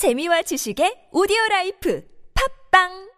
재미와 지식의 오디오 라이프. 팝빵!